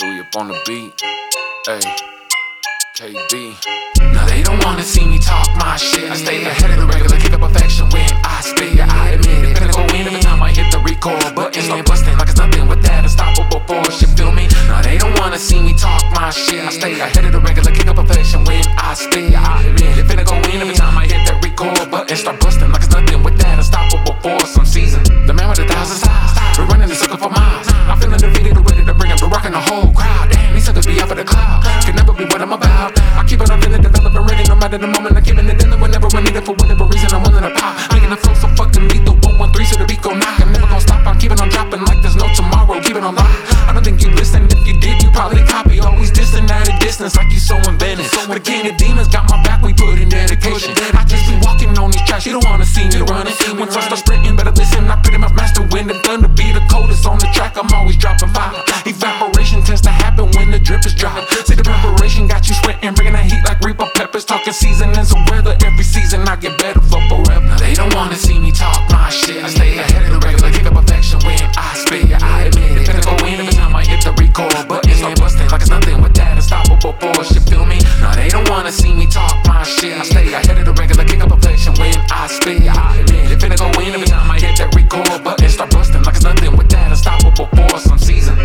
Skip on the beat. Hey, KD. Now they don't wanna see me talk my shit. I stay ahead of the regular, kick up affection when I spit. I admit it. Finna go in every time I hit the record button. Start busting like it's nothing with that unstoppable force. You feel me? Now they don't wanna see me talk my shit. I stay ahead of the regular, kick up affection when I spit. I admit it. Finna don't think you listen. If you did, you probably copy. Always distant at a distance, like you so invented. So the king of demons got my back. We put in dedication. I just be walking on these tracks. You don't wanna see me running. Once I start sprinting, speed. They finna go in every time I hit that record button. Start busting like it's nothing with that unstoppable force. I'm seasoned.